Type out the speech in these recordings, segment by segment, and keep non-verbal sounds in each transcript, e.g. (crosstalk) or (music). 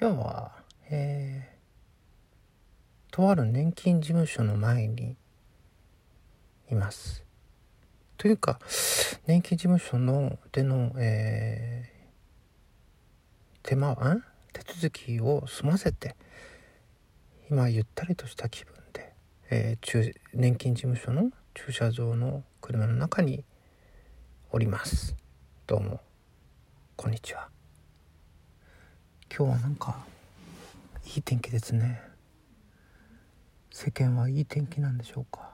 今日は、えー、とある年金事務所の前にいます。というか年金事務所のでの、えー、手間ん？手続きを済ませて今ゆったりとした気分で、えー、年金事務所の駐車場の車の中におります。どうもこんにちは。今日はなんかいい天気ですね。世間はいい天気なんでしょうか。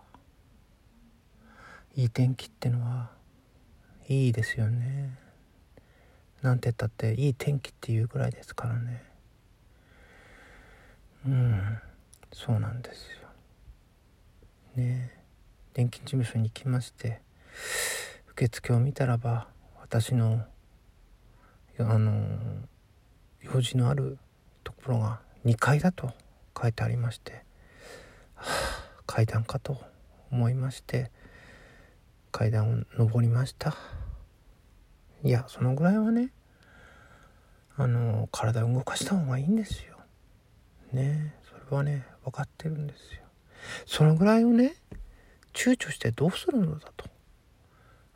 いい天気ってのはいいですよねなんて言ったっていい天気っていうぐらいですからねうんそうなんですよね電気事務所に来まして受付を見たらば私のあの用事のあるところが2階だと書いてありまして、はあ、階段かと思いまして階段を上りました。いやそのぐらいはねあの体を動かした方がいいんですよ。ねそれはね分かってるんですよ。そのぐらいをね躊躇してどうするのだと。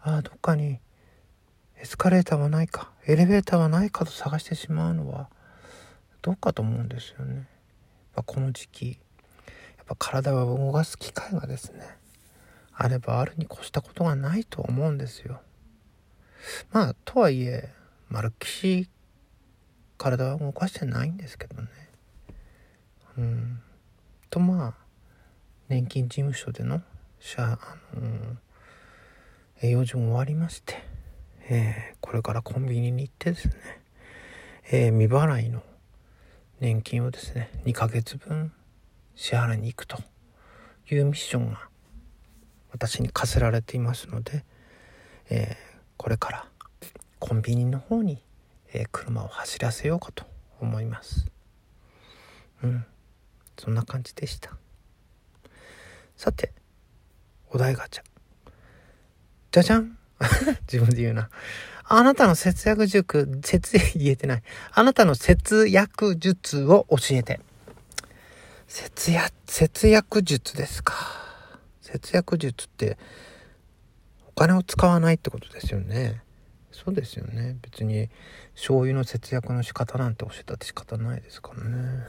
ああどっかにエスカレーターはないかエレベーターはないかと探してしまうのはどうかと思うんですよねやっぱこの時期やっぱ体を動かす機会がですねあればあるに越したことがないと思うんですよ。まあとはいえまるっきし体は動かしてないんですけどね。うん。とまあ年金事務所での社あの栄養事も終わりまして、えー、これからコンビニに行ってですね、えー、未払いの年金をですね2ヶ月分支払いに行くというミッションが私に課せられていますので、えー、これからコンビニの方に、え、車を走らせようかと思います。うん。そんな感じでした。さてお題ガチャ。じゃじゃん。(laughs) 自分で言うな。あなたの節約塾、節、言えてない。あなたの節約術を教えて。節約、節約術ですか。節約術ってお金を使わないってことですよね。そうですよね。別に醤油の節約の仕方なんて教えたって仕方ないですからね。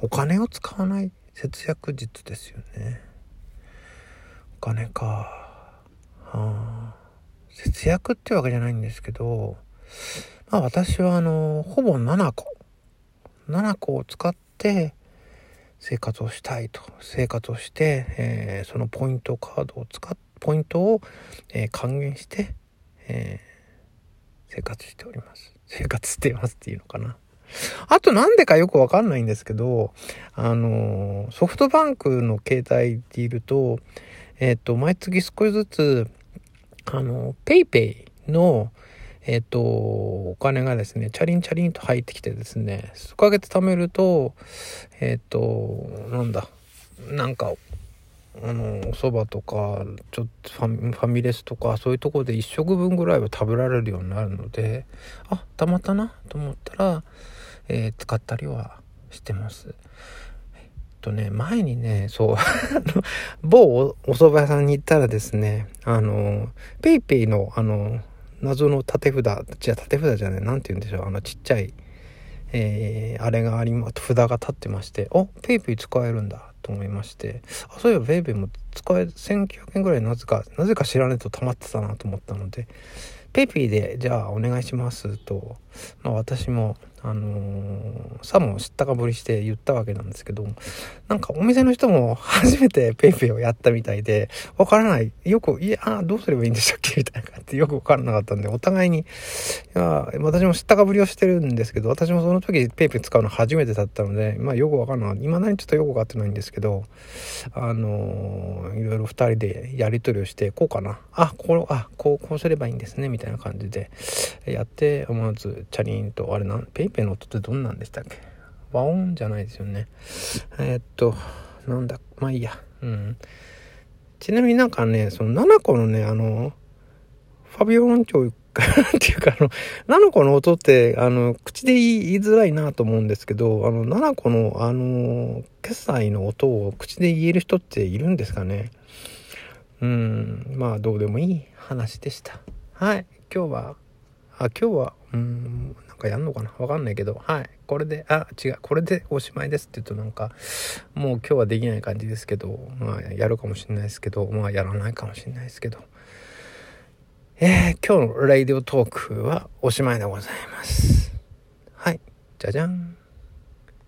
お金を使わない節約術ですよね。お金か。はあ。節約ってわけじゃないんですけどまあ私はあのほぼ7個。7個を使って生活をしたいと。生活をして、えー、そのポイントカードを使っポイントを、えー、還元して、えー、生活しております。生活していますっていうのかな。あとなんでかよくわかんないんですけどあのソフトバンクの携帯でいるとえっ、と毎月少しずつあのペイペイのえっ、と、お金がですね、チャリンチャリンと入ってきてですね、数ヶ月貯めると、えっ、と、なんだ、なんか、あの、お蕎麦とか、ちょっとファミレスとか、そういうところで1食分ぐらいは食べられるようになるので、あ、たまったなと思ったら、えー、使ったりはしてます。とね、前にね、そう、(laughs) 某お蕎麦屋さんに行ったらですね、あの、ペイペイの、あの、謎の縦札じゃ縦札じゃない何て言うんでしょうあのちっちゃい、えー、あれがあります札が立ってましてお PayPay 使えるんだと思いましてあそういえば PayPay も使え1900円ぐらいなぜかなぜか知らないと溜まってたなと思ったので PayPay でじゃあお願いしますと、まあ、私もあのー、さも知ったかぶりして言ったわけなんですけど、なんかお店の人も (laughs) 初めて PayPay をやったみたいで、わからない。よく、いや、どうすればいいんでしたっけ？(laughs) みたいな感じでよくわからなかったんで、お互いに、いや、私も知ったかぶりをしてるんですけど、私もその時 PayPay 使うの初めてだったので、まあよくわからない。未だにちょっとよくわかってないんですけど、あのー、いろいろ二人でやり取りをして、こうかな。あ、これ、あ、こう、こうすればいいんですね。みたいな感じで、やって、思わずチャリンと、あれなん、PayPay ペの音ってどんなんでしたっけ？和音じゃないですよね。えー、っと、なんだ、まあいいや。うん。ちなみになんかね、その7個のね、あの、ファビオン朝っていうか、あの、ナナコの音って、あの、口で言いづらいなと思うんですけど、あの、ナナコの、あの、決済の音を口で言える人っているんですかね？うん、まあ、どうでもいい話でした。はい、今日は、あ、今日は、うん、なんかやんのかな？わかんないけど、はい、これで、あ、違う、これでおしまいですって言うとなんか、もう今日はできない感じですけど、まあ、やるかもしれないですけど、まあ、やらないかもしれないですけど、えー、今日のラディオトークはおしまいでございます。はい。じゃじゃん。